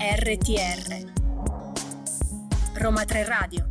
RTR Roma 3 Radio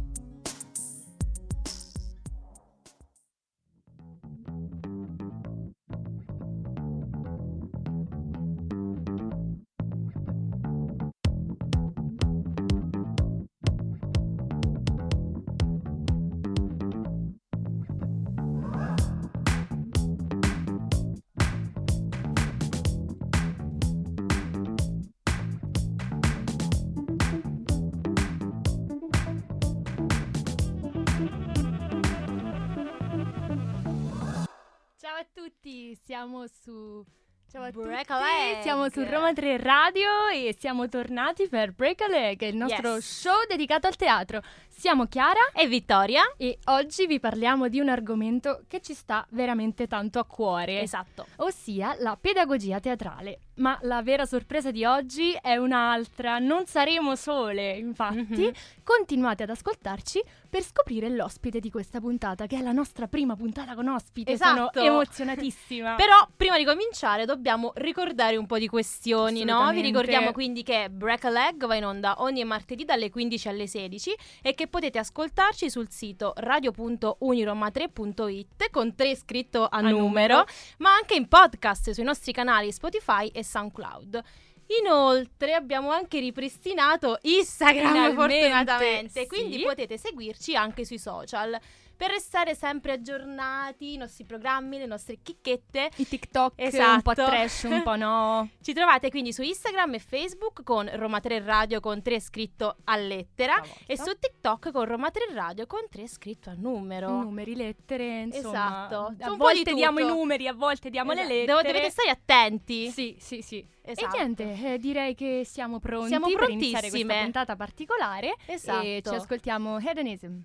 a Break a tutti, leg. siamo su Roma 3 Radio e siamo tornati per Break a Leg, il nostro Yes. show dedicato al teatro. Siamo Chiara E Vittoria? e oggi vi parliamo di un argomento che ci sta veramente tanto a cuore, Esatto. ossia la pedagogia teatrale. Ma la vera sorpresa di oggi è un'altra, non saremo sole, infatti. Mhm. Continuate ad ascoltarci per scoprire l'ospite di questa puntata, che è la nostra prima puntata con ospite. Esatto. Sono emozionatissima. Però prima di cominciare dobbiamo ricordare un po' di questioni, no? Vi ricordiamo quindi che Break a Leg va in onda ogni martedì dalle 15 alle 16 e che potete ascoltarci sul sito radio.uniroma3.it con 3 scritto a, A numero, numero. ma anche in podcast sui nostri canali Spotify e SoundCloud. Inoltre abbiamo anche ripristinato Instagram Finalmente, fortunatamente, sì. quindi potete seguirci anche sui social per restare sempre aggiornati, i nostri programmi, le nostre chicchette. I TikTok Esatto. un po' trash, un po' no. Ci trovate quindi su Instagram e Facebook con Roma 3 Radio con 3 scritto a lettera e su TikTok con Roma 3 Radio con 3 scritto a numero. Numeri, lettere, insomma. Esatto. A volte di diamo i numeri, a volte diamo Esatto. le lettere. Devo- dovete stare attenti. Sì, sì, sì. Esatto. E niente, eh, direi che siamo pronti Siamo per iniziare questa puntata particolare. Esatto. E ci ascoltiamo Hedonism.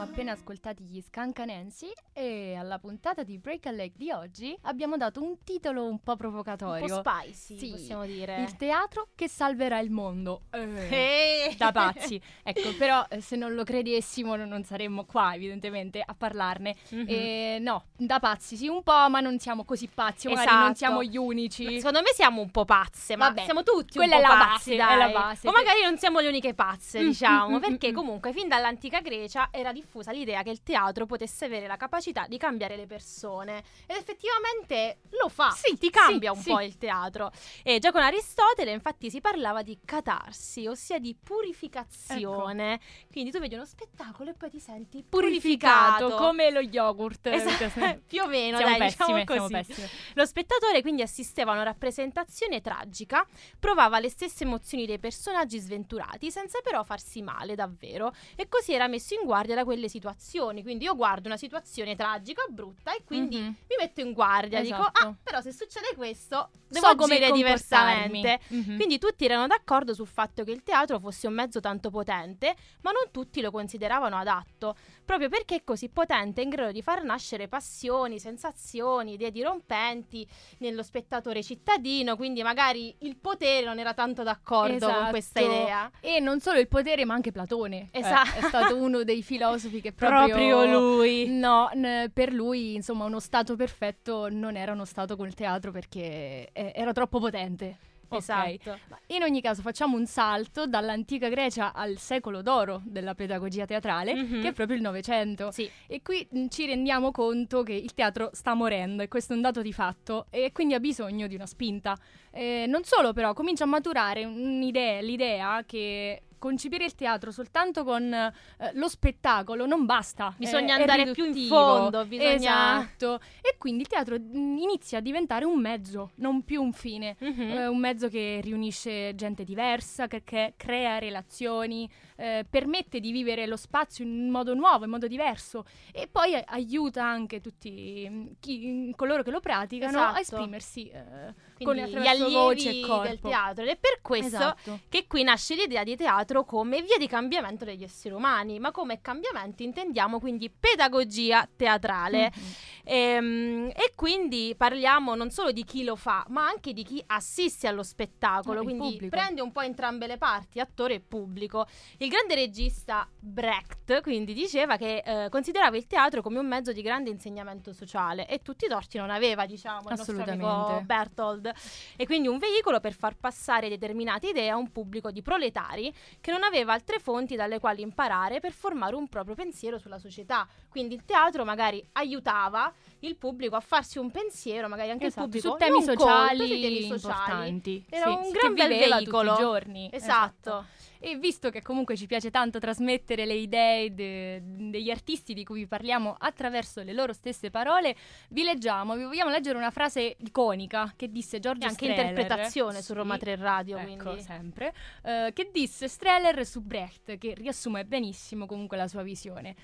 Appena ascoltati gli Scancanensi e alla puntata di Break a Leg di oggi abbiamo dato un titolo un po' Un provocatorio. po' spicy, Sì. possiamo dire. Il teatro che salverà il mondo. Eh. Eh. Da pazzi. Ecco, però eh, se non lo credessimo non non saremmo qua evidentemente a parlarne. Mhm. Eh, no, da pazzi sì un po', ma non siamo così pazzi, magari non Esatto. siamo gli unici. Secondo me siamo un po' pazze, ma Vabbè, siamo tutti quella un è po' la pazzi, base, è dai. la base. O magari non siamo le uniche pazze, diciamo, perché comunque fin dall'antica Grecia era diffusa l'idea che il teatro potesse avere la capacità di cambiare le persone ed effettivamente lo fa. Sì, ti cambia sì, un sì. po' il teatro. E già con Aristotele infatti si parlava di catarsi, ossia di purificazione. Quindi tu vedi uno spettacolo e poi ti senti purificato, Purificato come lo yogurt. Esatto, più o meno, Siamo dai, diciamo pessime, siamo così. pessime. Lo spettatore quindi assisteva a una rappresentazione tragica, provava le stesse emozioni dei personaggi sventurati, senza però farsi male davvero, e così era messo in guardia da quelle situazioni. Quindi io guardo una situazione tragica, brutta, e quindi Mhm. mi metto in guardia. Dico, Esatto. ah, però se succede questo, devo So come agire comportarmi. diversamente. Mhm. Quindi tutti erano d'accordo sul fatto che il teatro fosse un mezzo tanto potente, ma non tutti lo consideravano adatto, proprio perché è così potente e in grado di far nascere passioni, sensazioni, idee dirompenti nello spettatore cittadino, quindi magari il potere non era tanto d'accordo con Esatto. questa idea. E non solo il potere, ma anche Platone. Eh, Esatto. è stato uno dei filosofi che proprio... Proprio lui. No, n- per lui, insomma, uno stato perfetto non era uno stato col teatro perché eh, era troppo potente. Esatto. Ma in ogni caso facciamo un salto dall'antica Grecia al secolo d'oro della pedagogia teatrale, Mhm. che è proprio il Novecento. Sì. E qui mh, ci rendiamo conto che il teatro sta morendo e questo è un dato di fatto e quindi ha bisogno di una spinta. Eh, non solo però, comincia a maturare un'idea, l'idea che concepire il teatro soltanto con eh, lo spettacolo non basta. Bisogna è andare più in fondo, bisogna- Esatto. E quindi il teatro mh, inizia a diventare un mezzo, non più un fine. Mhm. Eh, un mezzo che riunisce gente diversa, che, che crea relazioni, eh, permette di vivere lo spazio in modo nuovo, in modo diverso e poi a- aiuta anche tutti mm, chi- coloro che lo praticano a Esatto. esprimersi eh, con gli voce e corpo. del teatro ed è per questo Esatto. che qui nasce l'idea di teatro come via di cambiamento degli esseri umani, ma come cambiamento intendiamo quindi pedagogia teatrale. Mhm. Ehm, e, quindi parliamo non solo di chi lo fa, ma anche di chi assiste allo spettacolo. Il quindi pubblico. prende un po' entrambe le parti, attore e pubblico. Il grande regista Brecht quindi diceva che eh, considerava il teatro come un mezzo di grande insegnamento sociale e tutti i torti non aveva, diciamo, il nostro amico. Bertold. E quindi un veicolo per far passare determinate idee a un pubblico di proletari che non aveva altre fonti dalle quali imparare per formare un proprio pensiero sulla società. Quindi il teatro magari aiutava il pubblico a farsi un pensiero, magari anche Esatto, il pubblico su temi sociali colto, temi sociali. Era Sì, un sì, gran che bel viveva veicolo. tutti i giorni. Esatto. E visto che comunque ci piace tanto trasmettere le idee de- degli artisti di cui vi parliamo attraverso le loro stesse parole, vi leggiamo, vi vogliamo leggere una frase iconica che disse Giorgio E anche Strehler. interpretazione su Sì, Roma 3 Radio, Ecco, quindi. sempre. eh, che disse Streller su Brecht, che riassume benissimo comunque la sua visione.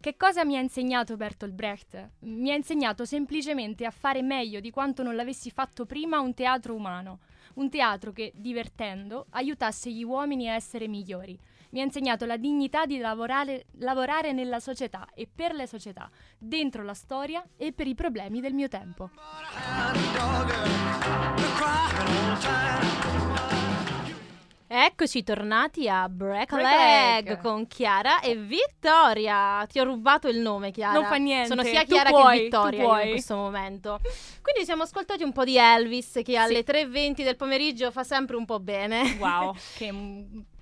Che cosa mi ha insegnato Bertolt Brecht? Mi ha insegnato semplicemente a fare meglio di quanto non l'avessi fatto prima un teatro umano. Un teatro che, divertendo, aiutasse gli uomini a essere migliori. Mi ha insegnato la dignità di lavorare, lavorare nella società e per le società, dentro la storia e per i problemi del mio tempo. Eccoci tornati a Break a Break Leg con Chiara e Vittoria. Ti ho rubato il nome, Chiara. Non fa niente, Sono sia Chiara puoi, che Vittoria in questo momento. Quindi siamo ascoltati un po' di Elvis che alle 3.20 del pomeriggio fa sempre un po' bene. Wow, che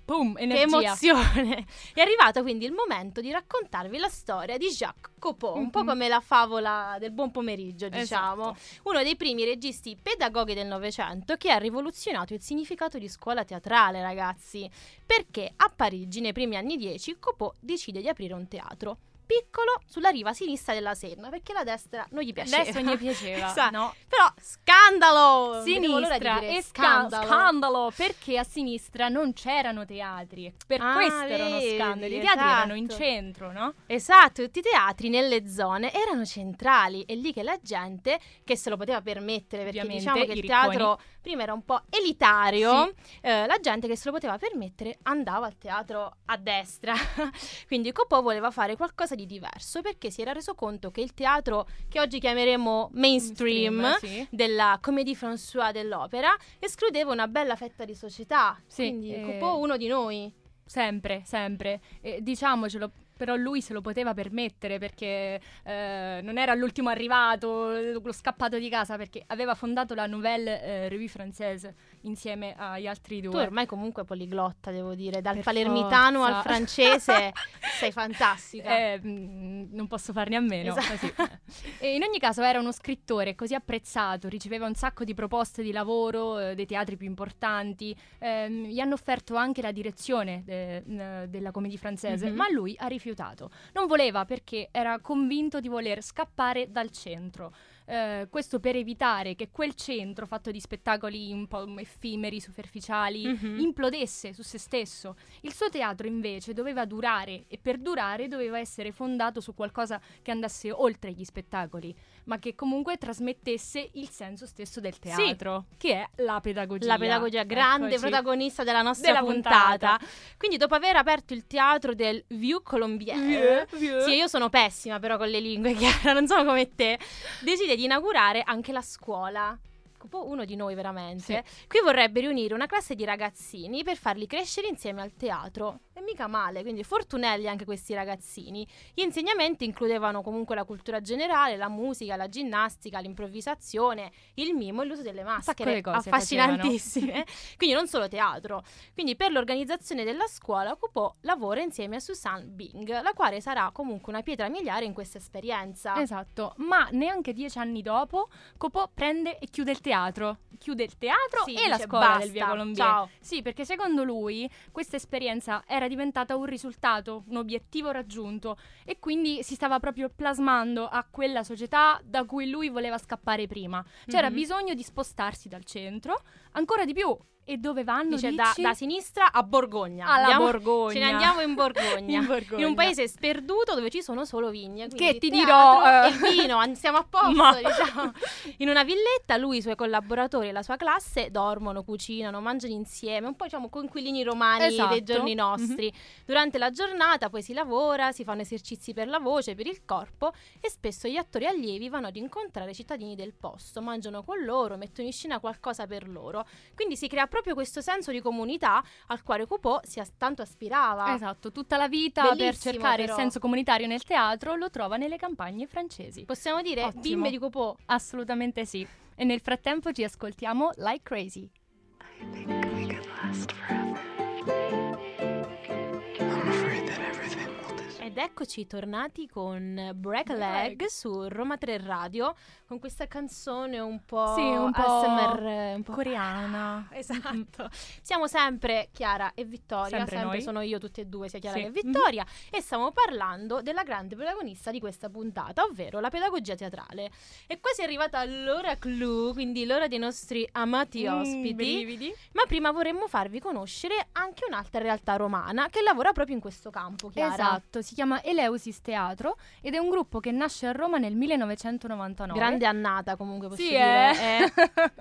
boom, Che energia. emozione! È arrivato quindi il momento di raccontarvi la storia di Jacques Copeau, un po' Mhm. come la favola del buon pomeriggio, diciamo. Esatto. Uno dei primi registi pedagoghi del Novecento che ha rivoluzionato il significato di scuola teatrale, ragazzi. Perché a Parigi, nei primi anni 10, Copeau decide di aprire un teatro. Piccolo sulla riva sinistra della Senna, perché la destra non gli piaceva. Adesso gli piaceva, Esatto. no? Però scandalo! Non di Sinistra dire e sca- scandalo. scandalo perché a sinistra non c'erano teatri. Per Ah, questo erano vedi, scandali. I teatri erano in esatto. centro, no? Esatto, tutti i teatri nelle zone erano centrali e lì che la gente che se lo poteva permettere, perché Ovviamente, diciamo che il ricconi. teatro prima era un po' elitario, eh, la gente che se lo poteva permettere andava al teatro a destra. Quindi Copo voleva fare qualcosa di diverso perché si era reso conto che il teatro che oggi chiameremo mainstream, sì. della comédie François dell'opera escludeva una bella fetta di società. Sì, Quindi eh, Copo uno di noi. Sempre, sempre. E diciamocelo, però lui se lo poteva permettere perché eh, non era l'ultimo arrivato, lo scappato di casa, perché aveva fondato la Nouvelle eh, Revue Française insieme agli altri due. Tu ormai comunque polliglotta, devo dire, dal Per palermitano forza. al francese sei fantastica. Eh, mm, non posso farne a meno. Esatto. così. E in ogni caso era uno scrittore così apprezzato, riceveva un sacco di proposte di lavoro eh, dei teatri più importanti, ehm, gli hanno offerto anche la direzione de- n- della commedia francese, Mhm. ma lui ha rifiutato. Non voleva perché era convinto di voler scappare dal centro. Eh, questo per evitare che quel centro, fatto di spettacoli un po' effimeri, superficiali, Mhm. implodesse su se stesso. Il suo teatro invece doveva durare e per durare doveva essere fondato su qualcosa che andasse oltre gli spettacoli, ma che comunque trasmettesse il senso stesso del teatro, che è la pedagogia. La pedagogia, grande Eccoci. protagonista della nostra Della puntata. puntata. Quindi, dopo aver aperto il teatro del Vieux Colombier, Vieux, vieux. sì, io sono pessima però con le lingue, Chiara, non sono come te, decide di inaugurare anche la scuola. Un po' uno di noi veramente. Qui vorrebbe riunire una classe di ragazzini per farli crescere insieme al teatro. E mica male, quindi fortunelli anche questi ragazzini. Gli insegnamenti includevano comunque la cultura generale, la musica, la ginnastica, l'improvvisazione, il mimo e l'uso delle maschere. affascinantissime. quindi non solo teatro. Quindi per l'organizzazione della scuola Coupeau lavora insieme a Susanne Bing, la quale sarà comunque una pietra miliare in questa esperienza. Esatto, ma neanche dieci anni dopo Copo prende e chiude il teatro. Chiude il teatro Sì, e la scuola "Basta, del Via Colombier. ciao." Sì, perché secondo lui questa esperienza era diventata un risultato, un obiettivo raggiunto e quindi si stava proprio plasmando a quella società da cui lui voleva scappare prima. C'era Mhm. bisogno di spostarsi dal centro, ancora di più E dove vanno? Dice da, da sinistra a Borgogna. alla Andiamo- Borgogna. Ce ne andiamo in Borgogna. In Borgogna. In un paese sperduto dove ci sono solo vigne. Che ti dirò, eh. E vino, an- siamo a posto, Ma- diciamo. In una villetta lui, i suoi collaboratori e la sua classe dormono, cucinano, mangiano insieme, un po' diciamo coinquilini romani Esatto. dei giorni nostri. Durante la giornata poi si lavora, si fanno esercizi per la voce, per il corpo e spesso gli attori allievi vanno ad incontrare i cittadini del posto, mangiano con loro, mettono in scena qualcosa per loro. Quindi si crea proprio questo senso di comunità al quale Coupeau si as- tanto aspirava. Esatto, tutta la vita per Bellissimo, cercare però. il senso comunitario nel teatro lo trova nelle campagne francesi. Possiamo dire Ottimo. bimbe di Coupeau. Assolutamente sì. E nel frattempo ci ascoltiamo Like Crazy. I'm Ed eccoci tornati con Break a Leg su Roma 3 Radio con questa canzone un po' Sì, un po' ASMR, un po' Coreana. Esatto. Siamo sempre Chiara e Vittoria, Sempre sempre, sono io tutte e due, sia Chiara Sì. che Vittoria, e stiamo parlando della grande protagonista di questa puntata, ovvero la pedagogia teatrale. E quasi è arrivata l'ora clou, quindi l'ora dei nostri amati Mm, ospiti. brividi. Ma prima vorremmo farvi conoscere anche un'altra realtà romana che lavora proprio in questo campo, Chiara. Esatto, si chiama Eleusis Teatro ed è un gruppo che nasce a Roma nel 1999. Grande annata comunque posso Sì, dire. eh. Eh.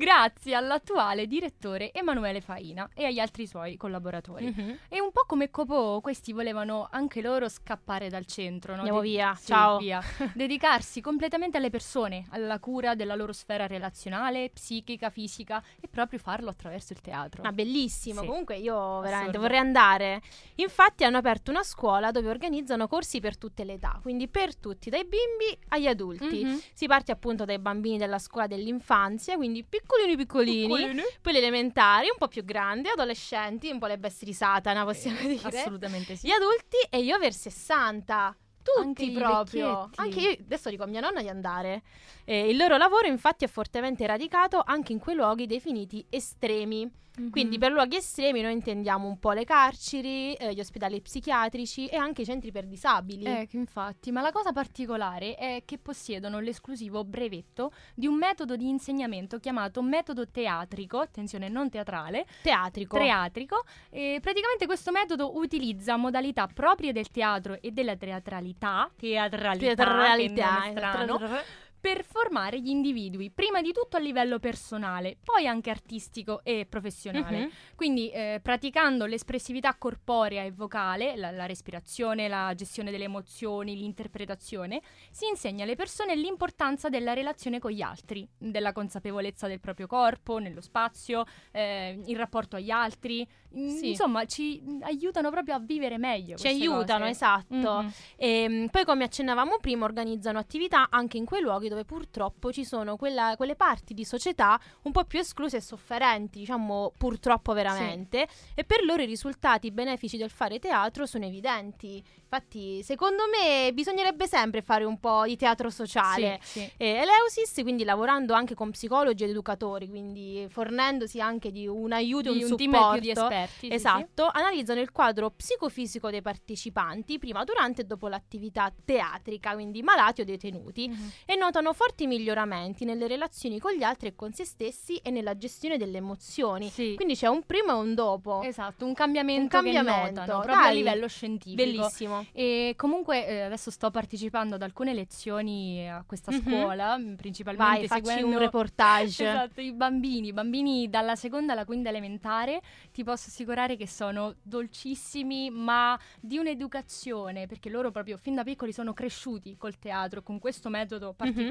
Grazie all'attuale direttore Emanuele Faina e agli altri suoi collaboratori. Mhm. E un po' come Copo, questi volevano anche loro scappare dal centro. No? Andiamo via, sì, ciao. via. Dedicarsi completamente alle persone, alla cura della loro sfera relazionale, psichica, fisica e proprio farlo attraverso il teatro. Ah, bellissimo. Sì. Comunque io veramente Assurdo. vorrei andare. Infatti hanno aperto una scuola dove organizzano corsi per tutte le età, quindi per tutti, dai bimbi agli adulti. Mhm. Si parte appunto dai bambini della scuola dell'infanzia, quindi piccolini piccolini, Piccolini. poi le elementari, un po' più grandi, adolescenti, un po' le bestie di Satana, possiamo dire. Assolutamente sì. Gli adulti e io over 60. Tutti Anche proprio. Anche io adesso dico a mia nonna di andare. Eh, il loro lavoro infatti è fortemente radicato anche in quei luoghi definiti estremi. Quindi Mhm. per luoghi estremi noi intendiamo un po' le carceri, eh, gli ospedali psichiatrici e anche i centri per disabili. Eh, infatti, ma la cosa particolare è che possiedono l'esclusivo brevetto di un metodo di insegnamento chiamato metodo teatrico, attenzione non teatrale, Teatrico. teatrico, e praticamente questo metodo utilizza modalità proprie del teatro e della teatralità, teatralità, Teatralità. strano, Tra- per formare gli individui, prima di tutto a livello personale, poi anche artistico e professionale. Mhm. Quindi eh, praticando l'espressività corporea e vocale, la, la respirazione, la gestione delle emozioni, l'interpretazione, si insegna alle persone l'importanza della relazione con gli altri, della consapevolezza del proprio corpo, nello spazio, eh, il rapporto agli altri. In- Sì. Insomma, ci mm, aiutano proprio a vivere meglio. Ci aiutano, cose. esatto. Mhm. E, poi, come accennavamo prima, organizzano attività anche in quei luoghi dove purtroppo ci sono quella- quelle parti di società un po' più escluse e sofferenti, diciamo purtroppo veramente. E per loro i risultati benefici del fare teatro sono evidenti. Infatti, secondo me, bisognerebbe sempre fare un po' di teatro sociale. Sì, sì. E Eleusis, quindi lavorando anche con psicologi ed educatori, quindi fornendosi anche di un aiuto Di un, un team supporto. più di esperti. sì, sì. Esatto, analizzano il quadro psicofisico dei partecipanti prima, durante e dopo l'attività teatrica, quindi malati o detenuti, Mhm. e notano forti miglioramenti nelle relazioni con gli altri e con se stessi e nella gestione delle emozioni. Sì. Quindi c'è un prima e un dopo. Esatto, un cambiamento, Un cambiamento, notano proprio a dai. livello scientifico. Bellissimo. E comunque eh, adesso sto partecipando ad alcune lezioni a questa Mhm. scuola, principalmente Vai, seguendo un reportage. Esatto, i bambini, i bambini dalla seconda alla quinta elementare, ti posso assicurare che sono dolcissimi, ma di un'educazione, perché loro proprio fin da piccoli sono cresciuti col teatro, con questo metodo particolare,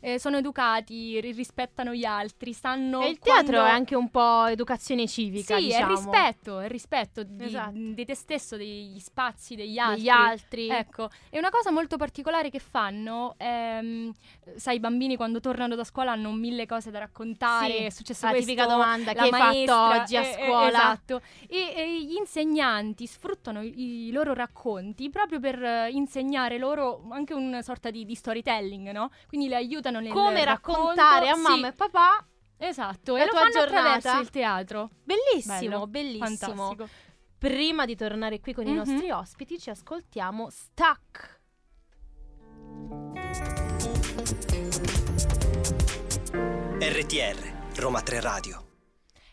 eh, sono educati, ri- rispettano gli altri, sanno E il teatro quando- è anche un po' educazione civica, sì, diciamo. è rispetto, è rispetto di, Esatto. di te stesso, degli spazi, degli altri. degli altri. Ecco, e una cosa molto particolare che fanno, ehm, sai, i bambini quando tornano da scuola hanno mille cose da raccontare, Sì, è successo la questo, tipica domanda, la che hai fatto maestra, oggi a eh, eh, scuola? esatto, e, e gli insegnanti sfruttano i, i loro racconti proprio per eh, insegnare loro anche una sorta di, di storytelling, no? Quindi le aiutano nel Come racconto, raccontare a sì, mamma e papà. Esatto, la e lo tua fanno giornata. attraverso il teatro. Bellissimo, Bello, bellissimo. Fantastico. Prima di tornare qui con i Mhm. nostri ospiti, ci ascoltiamo Stuck. RTR, Roma 3 Radio.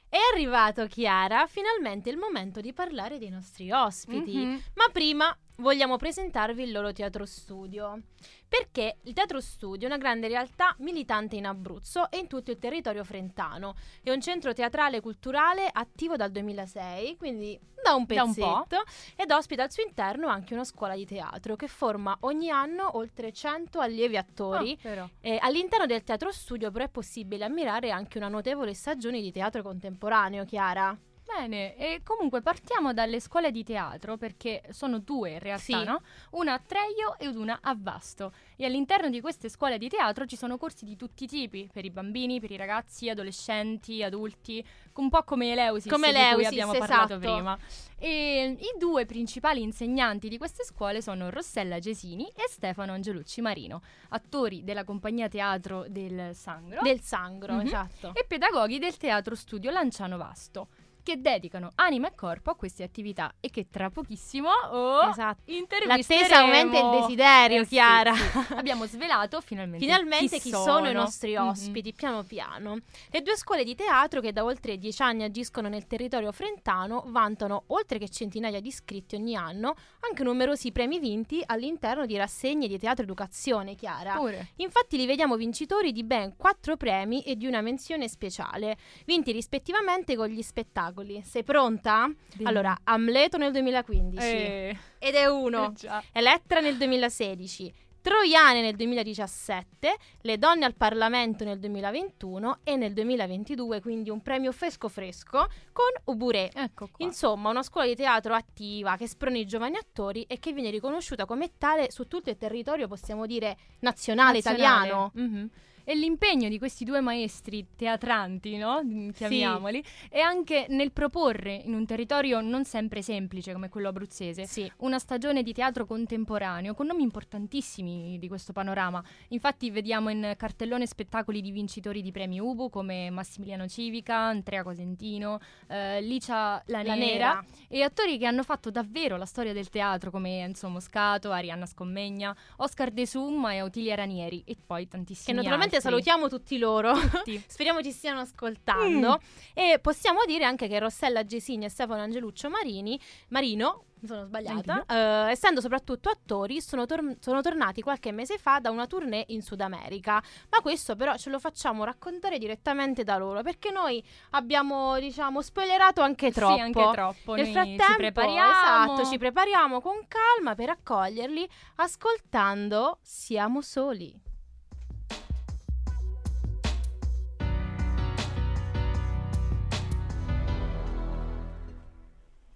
È arrivato Chiara, finalmente il momento di parlare dei nostri ospiti. Mhm. Ma prima vogliamo presentarvi il loro teatro studio. Perché il teatro studio è una grande realtà militante in Abruzzo e in tutto il territorio frentano. È un centro teatrale culturale attivo dal 2006, quindi da un Da un pezzetto, ed ospita al suo interno anche una scuola di teatro che forma ogni anno oltre 100 allievi attori. Però. Eh, all'interno del teatro studio però è possibile ammirare anche una notevole stagione di teatro contemporaneo, Chiara. Bene, e comunque partiamo dalle scuole di teatro perché sono due in realtà, Sì. no? Una a Treio ed una a Vasto. E all'interno di queste scuole di teatro ci sono corsi di tutti i tipi, per i bambini, per i ragazzi, adolescenti, adulti, un po' come Eleusis Come di cui Eleusis, abbiamo parlato esatto. prima. E i due principali insegnanti di queste scuole sono Rossella Gesini e Stefano Angelucci Marino, attori della compagnia teatro del Sangro Del sangro, Mhm. esatto. e pedagoghi del Teatro Studio Lanciano Vasto, che dedicano anima e corpo a queste attività e che tra pochissimo oh, Esatto. intervisteremo. L'attesa aumenta il desiderio, Eh sì, Chiara. sì. Abbiamo svelato finalmente, Finalmente chi, sono. i nostri Mhm. ospiti, piano piano. Le due scuole di teatro che da oltre dieci anni agiscono nel territorio frentano vantano, oltre che centinaia di iscritti ogni anno, anche numerosi premi vinti all'interno di rassegne di teatro educazione, Chiara. Pure. Infatti li vediamo vincitori di ben quattro premi e di una menzione speciale, vinti rispettivamente con gli spettacoli. Sei pronta? Allora, Amleto nel 2015 Eh, ed è uno. eh. Elettra nel 2016, Troiane nel 2017, Le donne al Parlamento nel 2021 e nel 2022, quindi un premio fresco fresco con Uburé. Ecco. Insomma, una scuola di teatro attiva che sprona i giovani attori e che viene riconosciuta come tale su tutto il territorio, possiamo dire, nazionale, Nazionale. italiano. Mhm. E l'impegno di questi due maestri teatranti, no? Mm, Chiamiamoli, è anche nel proporre in un territorio non sempre semplice come quello abruzzese Sì. una stagione di teatro contemporaneo con nomi importantissimi di questo panorama. Infatti vediamo in cartellone spettacoli di vincitori di premi Ubu come Massimiliano Civica, Andrea Cosentino, eh, Licia La La Nera, Nera. e attori che hanno fatto davvero la storia del teatro come Enzo Moscato, Arianna Scommegna, Oscar De Summa e Otilia Ranieri e poi Che tantissimi naturalmente altri. salutiamo tutti loro. Tutti. Speriamo ci stiano ascoltando. E possiamo dire anche che Rossella Gesini e Stefano Angeluccio Marini, Marino, mi sono sbagliata, eh, essendo soprattutto attori, sono, tor- sono tornati qualche mese fa da una tournée in Sud America. Ma questo però ce lo facciamo raccontare direttamente da loro, perché noi abbiamo, diciamo, spoilerato anche troppo. Sì, anche troppo. Nel Noi frattempo, ci prepariamo. esatto, ci prepariamo con calma per accoglierli ascoltando Siamo soli.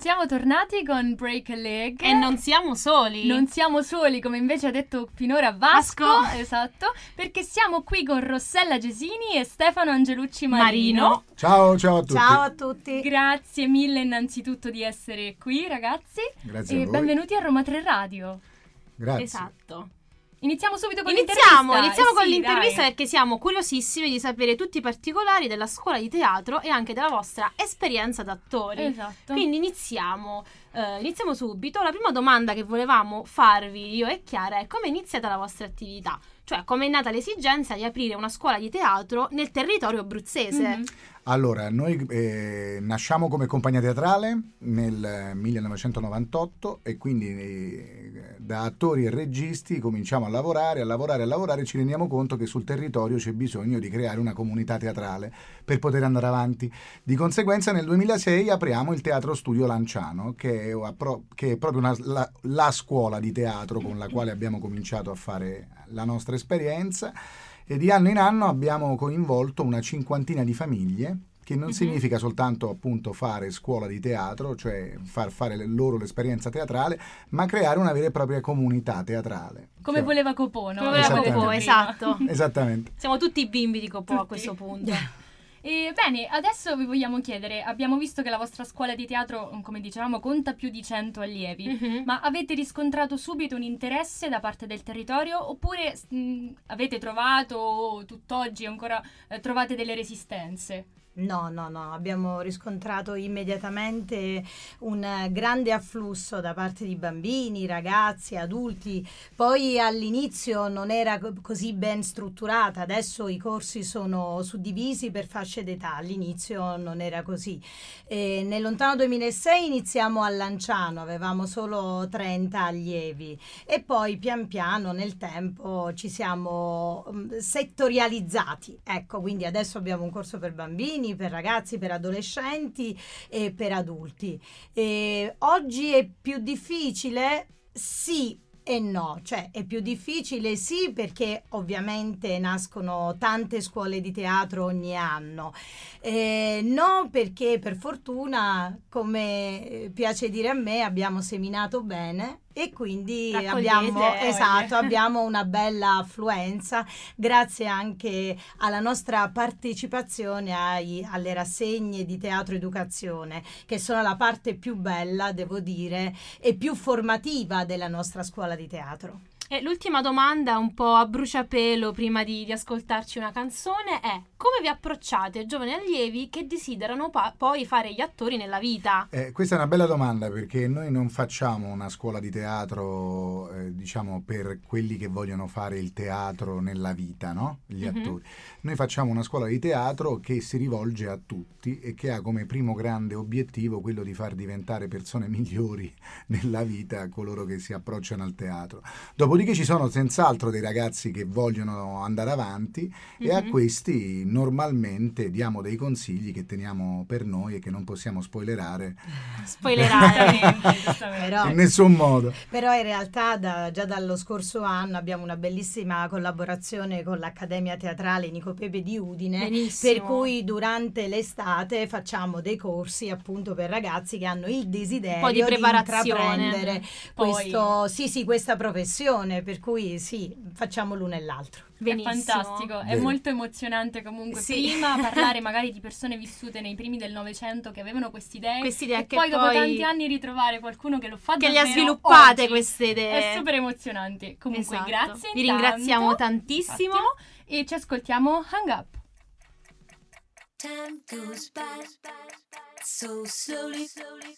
Siamo tornati con Break a Leg. E non siamo soli. Non siamo soli, come invece ha detto finora Vasco, Vasco. esatto, perché siamo qui con Rossella Gesini e Stefano Angelucci Marino. Marino. Ciao, ciao a tutti. Ciao a tutti. Grazie mille innanzitutto di essere qui, ragazzi. Grazie e a voi. benvenuti a Roma 3 Radio. Grazie. Esatto. Iniziamo subito con Iniziamo, l'intervista. iniziamo Eh con sì, l'intervista dai. perché siamo curiosissimi di sapere tutti i particolari della scuola di teatro e anche della vostra esperienza d'attori. Esatto. Quindi iniziamo, eh, iniziamo subito. La prima domanda che volevamo farvi io e Chiara è come è iniziata la vostra attività? Cioè come è nata l'esigenza di aprire una scuola di teatro nel territorio abruzzese? Mhm. Allora, noi eh, nasciamo come compagnia teatrale nel eh, 1998 e quindi eh, da attori e registi cominciamo a lavorare, a lavorare, a lavorare e ci rendiamo conto che sul territorio c'è bisogno di creare una comunità teatrale per poter andare avanti. Di conseguenza nel 2006 apriamo il Teatro Studio Lanciano, che è, appro- che è proprio una- la, la scuola di teatro con la quale abbiamo cominciato a fare la nostra esperienza e di anno in anno abbiamo coinvolto una cinquantina di famiglie che non Mhm. significa soltanto appunto fare scuola di teatro, cioè far fare le- loro l'esperienza teatrale, ma creare una vera e propria comunità teatrale. Come Cioè- voleva Copò, no? Come voleva. Copò, esatto. Esattamente. Siamo tutti bimbi di Copò a Tutti. questo punto. E bene, adesso vi vogliamo chiedere, abbiamo visto che la vostra scuola di teatro, come dicevamo, conta più di 100 allievi. Mhm. Ma avete riscontrato subito un interesse da parte del territorio oppure mh, avete trovato o tutt'oggi ancora eh, trovate delle resistenze? No, no, no, abbiamo riscontrato immediatamente un grande afflusso da parte di bambini, ragazzi, adulti. Poi all'inizio non era co- così ben strutturata, adesso i corsi sono suddivisi per fasce d'età, all'inizio non era così. E nel lontano 2006 iniziamo a Lanciano, avevamo solo 30 allievi e poi pian piano nel tempo ci siamo mm, settorializzati. Ecco, quindi adesso abbiamo un corso per bambini, per ragazzi, per adolescenti e per adulti. E oggi è più difficile? Sì, e no, cioè è più difficile sì perché ovviamente nascono tante scuole di teatro ogni anno, eh, no perché per fortuna, come piace dire a me, abbiamo seminato bene e quindi abbiamo, esatto, abbiamo una bella affluenza grazie anche alla nostra partecipazione ai- alle rassegne di teatro educazione che sono la parte più bella, devo dire, e più formativa della nostra scuola di teatro. E l'ultima domanda, un po' a bruciapelo prima di, di ascoltarci una canzone, è come vi approcciate ai giovani allievi che desiderano pa- poi fare gli attori nella vita? Eh, questa è una bella domanda perché noi non facciamo una scuola di teatro, eh, diciamo, per quelli che vogliono fare il teatro nella vita, no? Gli Mhm. attori. Noi facciamo una scuola di teatro che si rivolge a tutti e che ha come primo grande obiettivo quello di far diventare persone migliori nella vita coloro che si approcciano al teatro. Dopodiché ci sono senz'altro dei ragazzi che vogliono andare avanti e a Mhm. questi normalmente diamo dei consigli che teniamo per noi e che non possiamo spoilerare Spoilerare. Però, in nessun modo. però in realtà da- già dallo scorso anno abbiamo una bellissima collaborazione con l'Accademia Teatrale Nico Pepe di Udine. Benissimo. Per cui durante l'estate facciamo dei corsi appunto per ragazzi che hanno il desiderio di preparazione. intraprendere Poi- questo, sì, sì, questa professione, per cui sì, facciamo l'uno e l'altro. È Benissimo. fantastico, è Vero. molto emozionante comunque. Sì. Prima parlare magari di persone vissute nei primi del Novecento che avevano queste idee Quest'idea e poi dopo poi- tanti anni ritrovare qualcuno che lo fa Che le ha sviluppate oggi. queste idee. È super emozionante. Comunque Esatto. grazie. Vi intanto. ringraziamo tantissimo. Attimo. E ci ascoltiamo Hang Up. Time goes by so slowly.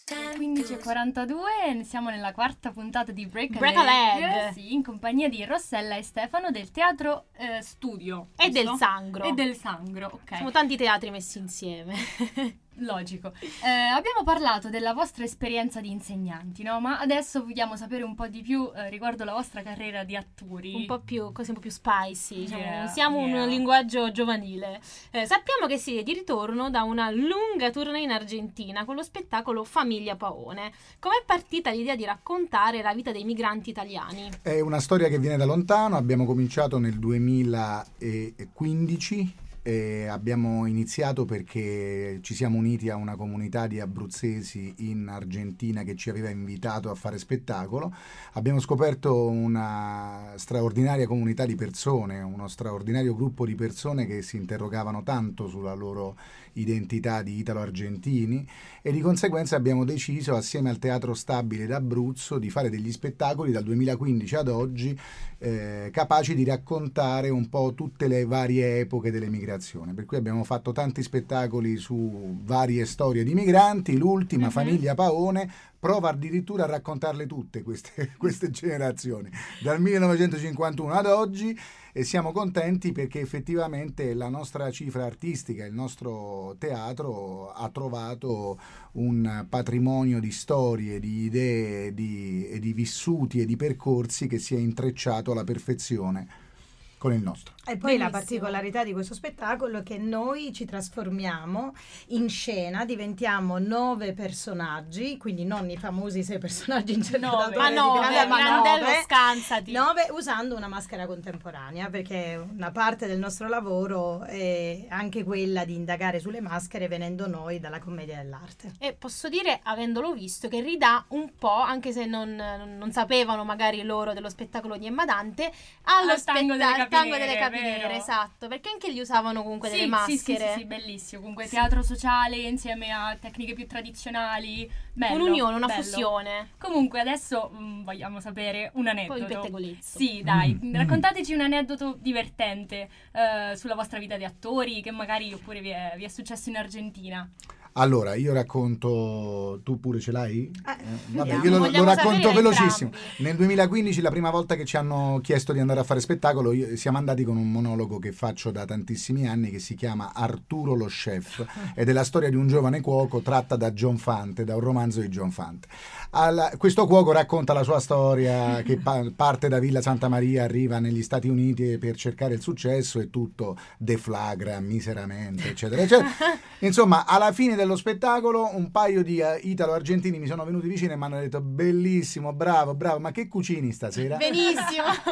Time 15.42, siamo nella quarta puntata di Break a, Break a Leg, Leg. sì, in compagnia di Rossella e Stefano del Teatro eh, Studio. E giusto? del sangro. E del sangro, ok. Sono tanti teatri messi insieme. Logico. Eh, abbiamo parlato della vostra esperienza di insegnanti, no? Ma adesso vogliamo sapere un po' di più eh, riguardo la vostra carriera di attori. un po' più, così un po' più spicy, diciamo, Yeah, usiamo yeah. un linguaggio giovanile. Eh, sappiamo che siete di ritorno da una lunga tournée in Argentina con lo spettacolo Famiglia Paone. Com'è partita l'idea di raccontare la vita dei migranti italiani? È una storia che viene da lontano, abbiamo cominciato nel 2015 e abbiamo iniziato perché ci siamo uniti a una comunità di abruzzesi in Argentina che ci aveva invitato a fare spettacolo. Abbiamo scoperto una straordinaria comunità di persone, uno straordinario gruppo di persone che si interrogavano tanto sulla loro identità di italo-argentini e di conseguenza abbiamo deciso assieme al Teatro Stabile d'Abruzzo di fare degli spettacoli dal 2015 ad oggi eh, capaci di raccontare un po' tutte le varie epoche dell'emigrazione. Per cui abbiamo fatto tanti spettacoli su varie storie di migranti, l'ultima Mhm. famiglia Paone prova addirittura a raccontarle tutte queste, queste generazioni, dal 1951 ad oggi e siamo contenti perché effettivamente la nostra cifra artistica, il nostro teatro ha trovato un patrimonio di storie, di idee di- di vissuti e di percorsi che si è intrecciato alla perfezione con il nostro. E poi la Benissimo. particolarità di questo spettacolo è che noi ci trasformiamo in scena, diventiamo nove personaggi, quindi non i famosi sei personaggi interpretatori Nove. Ma di no, Grande, ma Grandello nove. scansati. Nove usando una maschera contemporanea, perché una parte del nostro lavoro è anche quella di indagare sulle maschere venendo noi dalla commedia dell'arte. E posso dire, avendolo visto, che ridà un po', anche se non, non sapevano magari loro dello spettacolo di Emma Dante, allo Al tango delle spetta- capiccie. fango delle nere, capi vero? nere, esatto, perché anche lì usavano comunque Sì, delle sì, sì, maschere. sì, sì, bellissimo. Comunque teatro sociale insieme a tecniche più tradizionali. Bello, Un'unione, una bello. fusione. Comunque adesso mm, vogliamo sapere un Un po' aneddoto. di pettegolezzo. Sì, dai, Mm. raccontateci un aneddoto divertente eh, sulla vostra vita di attori che magari oppure vi è, vi è successo in Argentina. Allora, io racconto, tu pure ce l'hai? Eh, vabbè, vediamo. io lo, lo racconto velocissimo. Nel 2015, la prima volta che ci hanno chiesto di andare a fare spettacolo, io- siamo andati con un monologo che faccio da tantissimi anni che si chiama Arturo lo chef ed è la storia di un giovane cuoco tratta da John Fante, da un romanzo di John Fante. Alla- questo cuoco racconta la sua storia che pa- parte da Villa Santa Maria, arriva negli Stati Uniti per cercare il successo e tutto deflagra miseramente, eccetera, eccetera. Insomma, alla fine dello spettacolo un paio di eh, italo-argentini mi sono venuti vicino e mi hanno detto bellissimo, bravo, bravo, ma che cucini stasera? Benissimo.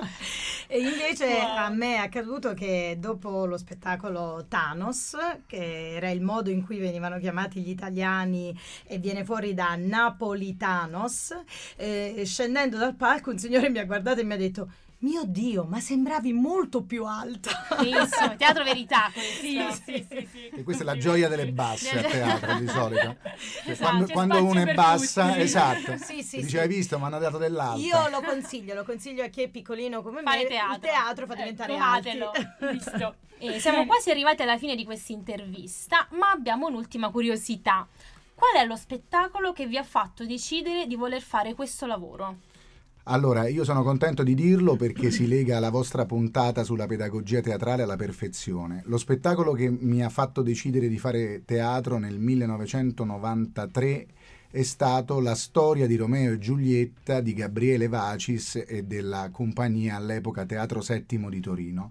E invece Wow. a me è accaduto che dopo lo spettacolo Thanos, che era il modo in cui venivano chiamati gli italiani e viene fuori da Napolitanos, eh, scendendo dal palco un signore mi ha guardato e mi ha detto mio Dio, ma sembravi molto più alta. Benissimo, teatro verità questo. sì, sì, sì. E questa è la gioia delle basse a teatro di solito. Cioè, Esatto, quando quando uno è bassa, tutti. esatto. Sì, sì, Dice, sì. hai visto, mi hanno dato dell'alta. Io lo consiglio, lo consiglio a chi è piccolino come Fare me. teatro. Il teatro fa Eh, diventare provatelo. alti. Visto. E siamo quasi arrivati alla fine di questa intervista, ma abbiamo un'ultima curiosità. Qual è lo spettacolo che vi ha fatto decidere di voler fare questo lavoro? Allora, io sono contento di dirlo perché si lega alla vostra puntata sulla pedagogia teatrale alla perfezione. Lo spettacolo che mi ha fatto decidere di fare teatro nel 1993 è stato La storia di Romeo e Giulietta di Gabriele Vacis e della compagnia all'epoca Teatro Settimo di Torino.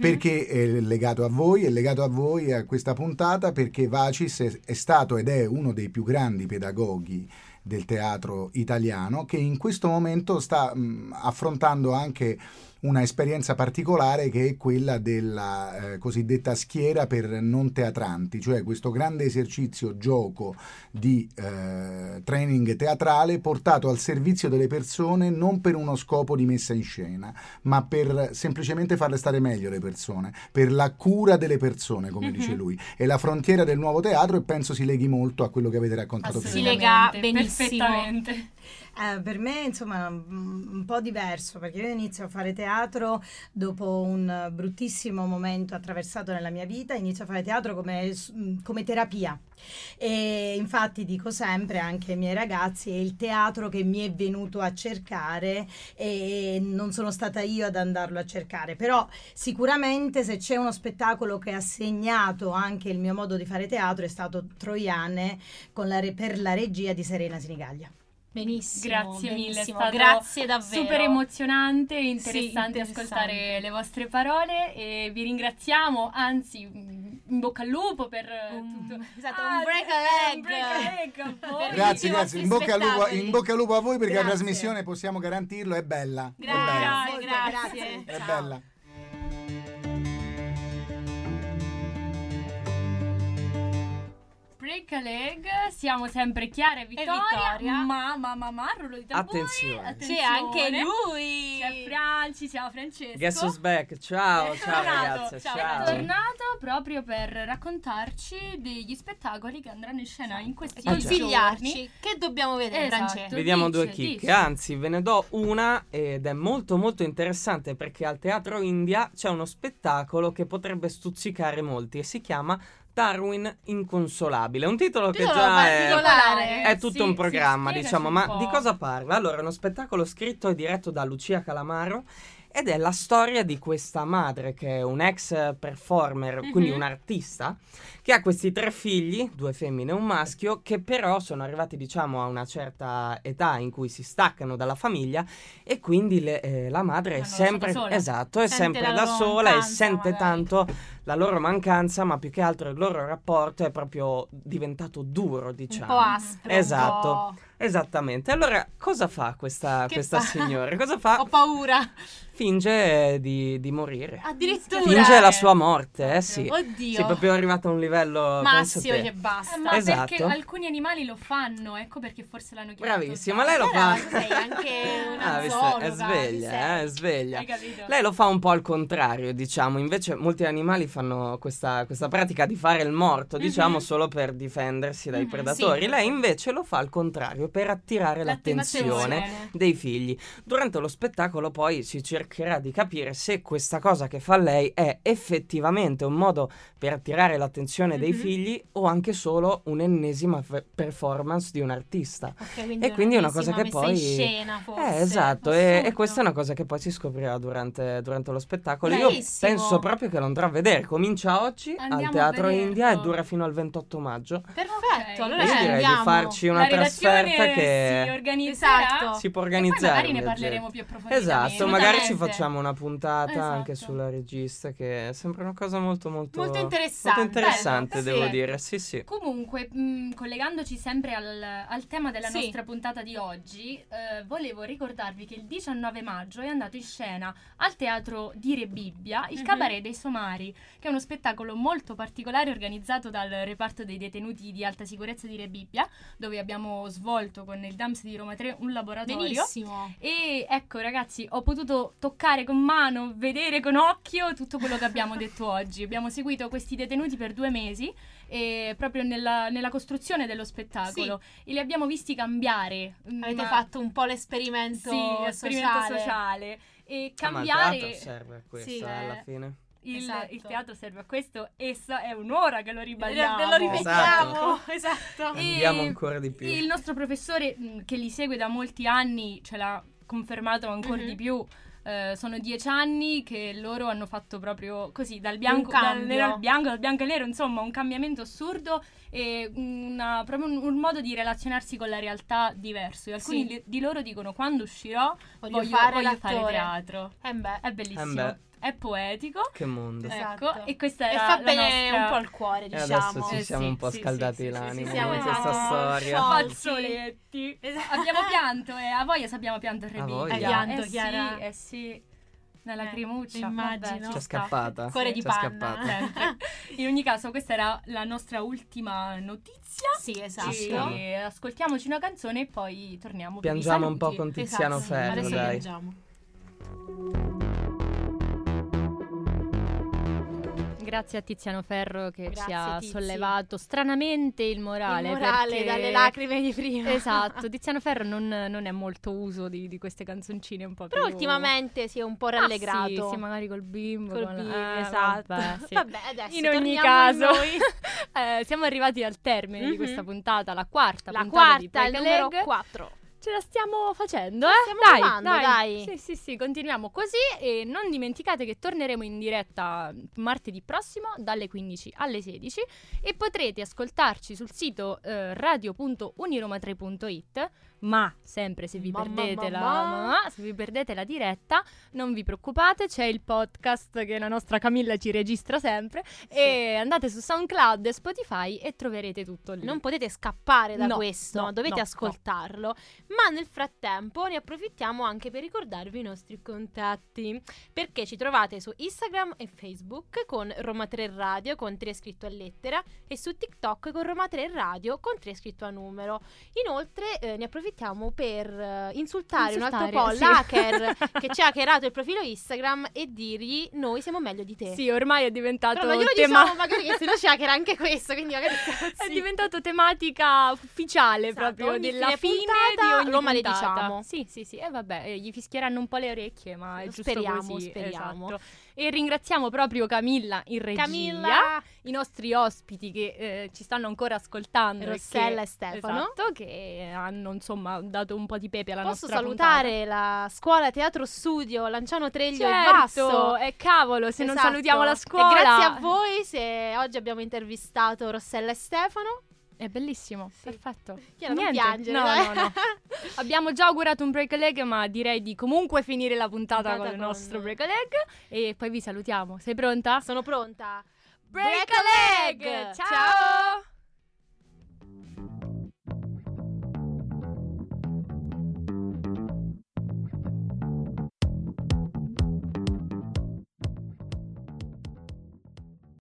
Perché è legato a voi? È legato a voi a questa puntata perché Vacis è, è stato ed è uno dei più grandi pedagoghi del teatro italiano che in questo momento sta mh, affrontando anche una esperienza particolare che è quella della eh, cosiddetta schiera per non teatranti, cioè questo grande esercizio gioco di eh, training teatrale portato al servizio delle persone non per uno scopo di messa in scena, ma per semplicemente farle stare meglio le persone, per la cura delle persone, come dice lui. È la frontiera del nuovo teatro e penso si leghi molto a quello che avete raccontato Si prima. lega Assolutamente, benissimo. Perfettamente. Eh, per me, insomma, un po' diverso perché io inizio a fare teatro dopo un bruttissimo momento attraversato nella mia vita. Inizio a fare teatro come, mm, come terapia. E infatti dico sempre anche ai miei ragazzi: è il teatro che mi è venuto a cercare e non sono stata io ad andarlo a cercare. Però sicuramente se c'è uno spettacolo che ha segnato anche il mio modo di fare teatro è stato Troiane la per la regia di Serena Sinigaglia. Benissimo. Grazie mille, è benissimo. stato Grazie davvero. super emozionante e interessante, interessante. ascoltare le vostre parole e vi ringraziamo, anzi mm, in bocca al lupo per Un- tutto. esatto, Ah, un break a leg. un break. Grazie, grazie. In bocca, al lupo, in bocca al lupo a voi perché la Grazie. trasmissione, possiamo garantirlo, è bella. È bella. Grazie, grazie. grazie. È bella. Break a leg, siamo sempre Chiara e Vittoria, Vittoria. ma ma ma ma rullo di tamburi. Attenzione. C'è anche lui. C'è Franci, ciao Francesco. Guess who's back? Ciao, È ciao ragazze, ciao. ciao. È tornato proprio per raccontarci degli spettacoli che andranno in scena in questi Ah, certo. giorni. Consigliarci che dobbiamo vedere, Esatto. Francesco. Vediamo Dice, due chicche, dice. anzi ve ne do una ed è molto molto interessante perché al Teatro India c'è uno spettacolo che potrebbe stuzzicare molti e si chiama Darwin Inconsolabile, un titolo che già è, è tutto Sì, un sì, programma, spiegaci diciamo, un ma po'. di cosa parla? Allora, è uno spettacolo scritto e diretto da Lucia Calamaro ed è la storia di questa madre che è un ex performer, quindi Mhm. un artista, che ha questi tre figli, due femmine e un maschio, che però sono arrivati diciamo a una certa età in cui si staccano dalla famiglia e quindi le- eh, la madre è sempre esatto, è sempre da sola e sente magari. tanto la loro mancanza, ma più che altro il loro rapporto è proprio diventato duro, Un diciamo. po' aspro. un Esatto. po'- Esattamente. Allora, cosa fa questa, questa fa? signora? Cosa fa? Ho paura. Finge di, di morire. Addirittura. Finge la sua morte, eh sì. Oddio. Sì, proprio arrivato a un livello Massimo che basta. Eh, ma Esatto. perché alcuni animali lo fanno, ecco perché forse l'hanno chiamato. Bravissima, lei lo Allora, fa. sei anche una Ah, zoologa, è sveglia, eh, è sveglia. Lei lo fa un po' al contrario, diciamo. Invece molti animali fanno questa, questa pratica di fare il morto, diciamo, Mhm. solo per difendersi dai Mhm, predatori. sì. Lei invece lo fa al contrario, per attirare l'attenzione dei figli. Durante lo spettacolo poi si cercherà di capire se questa cosa che fa lei è effettivamente un modo per attirare l'attenzione dei Mhm. figli o anche solo un'ennesima fe- performance di un artista. Ok, E quindi è una cosa che poi- in scena, forse. Eh, esatto, e, e questa è una cosa che poi si scoprirà durante, durante lo spettacolo. Bellissimo. Io penso proprio che lo andrò a vedere. Comincia oggi Andiamo al Teatro. India e dura fino al 28 maggio. Perfetto, Ok. allora Io direi andiamo. di farci una La redazione trasferta che si organizzerà. Esatto. si può E poi organizzare. magari ne parleremo più approfonditamente. Esatto, magari ci Assolutamente. facciamo una puntata anche Esatto. sulla regista che sembra una cosa molto molto Molto interessante. molto interessante, Bello, devo sì. dire. Sì, sì. Comunque, mh, collegandoci sempre al, al tema della Sì. nostra puntata di oggi, eh, volevo ricordarvi che il 19 maggio è andato in scena al teatro di Re Bibbia il Mhm. Cabaret dei Somari, che è uno spettacolo molto particolare organizzato dal reparto dei detenuti di alta sicurezza di Re Bibbia, dove abbiamo svolto con il DAMS di Roma 3 un laboratorio. Benissimo. E ecco ragazzi, ho potuto toccare con mano, vedere con occhio tutto quello che abbiamo detto oggi. Abbiamo seguito questi detenuti per due mesi e proprio nella, nella costruzione dello spettacolo e li abbiamo visti cambiare. Avete ma- fatto un po' l'esperimento sì, esperimento sociale. sociale. E Ah, cambiare teatro serve a questo Sì, eh. alla fine. Il, Esatto. il teatro serve a questo e sa- è un'ora che lo ribadiamo. Lo ripetiamo. Esatto. Esatto. E- Andiamo ancora di più. Il nostro professore mh, che li segue da molti anni ce l'ha confermato ancora Mhm. di più. Eh, sono dieci anni che loro hanno fatto proprio così, dal bianco, dal nero al bianco, dal bianco al nero, insomma, un cambiamento assurdo e una- proprio un, un modo di relazionarsi con la realtà diverso. E alcuni Sì. li- di loro dicono: Quando uscirò, Voglio voglio, fare voglio fare l'attore." teatro. Eh beh. È bellissimo, Eh beh. È poetico. Che mondo. Esatto. Ecco, e questa E era fa la bene nostra- un po' al cuore, E diciamo. adesso ci Eh, siamo sì, un po' sì, scaldati sì, sì, sì, l'animo sì, con siamo questa storia. Fazzoletti. Esatto. Abbiamo pianto e a voglia abbiamo pianto il A Rebiglia. Hai pianto, eh Chiara? Sì, eh sì. Una Eh, lacrimuccia. immagino. ci C'è sta. scappata. Cuore di C'è panna. scappata. In ogni caso, questa era la nostra ultima notizia. Sì, esatto. Ci. E ascoltiamoci una canzone e poi torniamo. Piangiamo un po' con Tiziano Esatto. Ferro, Adesso dai. piangiamo. Grazie a Tiziano Ferro che ci Grazie, ha Tizi. sollevato stranamente il morale. Il morale perché- dalle lacrime di prima. Esatto, Tiziano Ferro non, non è molto uso di, di queste canzoncine un po' Però più... ultimamente si è un po' Ah, rallegrato. sì, sì, magari col bimbo. Col bimbo, eh, esatto. vabbè, sì. Vabbè, adesso In ogni caso, eh, siamo arrivati al termine di Mhm. questa puntata, la quarta La puntata di quarta, il numero Leg. 4. Ce la stiamo facendo, eh? stiamo dai, provando, dai. Sì, sì, sì, continuiamo così e non dimenticate che torneremo in diretta martedì prossimo dalle 15 alle 16 e potrete ascoltarci sul sito eh, radio.uniroma3.it ma sempre se vi, Mamma, perdete la, mamma. ma se vi perdete la diretta non vi preoccupate c'è il podcast che la nostra Camilla ci registra sempre e andate su SoundCloud e Spotify e troverete tutto lì Non potete scappare da No, questo, no, dovete no, ascoltarlo. Ma nel frattempo ne approfittiamo anche per ricordarvi i nostri contatti. Perché ci trovate su Instagram e Facebook con Roma 3 Radio con 3 scritto a lettera e su TikTok con Roma 3 Radio con 3 scritto a numero. Inoltre eh, ne approfittiamo per eh, insultare, un altro po' Insultare, sì. l'hacker che ci ha hackerato il profilo Instagram e dirgli noi siamo meglio di te. Sì, ormai è diventato Però glielo tema- diciamo magari che se no ci hackera anche questo, quindi magari È diventato tematica ufficiale Esatto, proprio della fine fine puntata di ogni lo malediciamo. Sì, sì, sì. E vabbè, eh, gli fischieranno un po' le orecchie, ma è giusto Speriamo, così. speriamo. esatto. E ringraziamo proprio Camilla in regia, Camilla, i nostri ospiti che eh, ci stanno ancora ascoltando. Rossella che- e Stefano. Esatto, che hanno insomma dato un po' di pepe alla Posso nostra salutare la scuola Teatro Studio Lanciano Treglio puntata. e. Certo, e cavolo, se non Esatto. salutiamo la scuola. E grazie a voi se oggi abbiamo intervistato Rossella e Stefano. È bellissimo, Sì. perfetto. Chiara, non Niente, piangere, no, no, no. Abbiamo già augurato un break a leg, ma direi di comunque finire la puntata Puntata con il nostro break a leg. E poi vi salutiamo. Sei pronta? Sono pronta. break a leg! Ciao!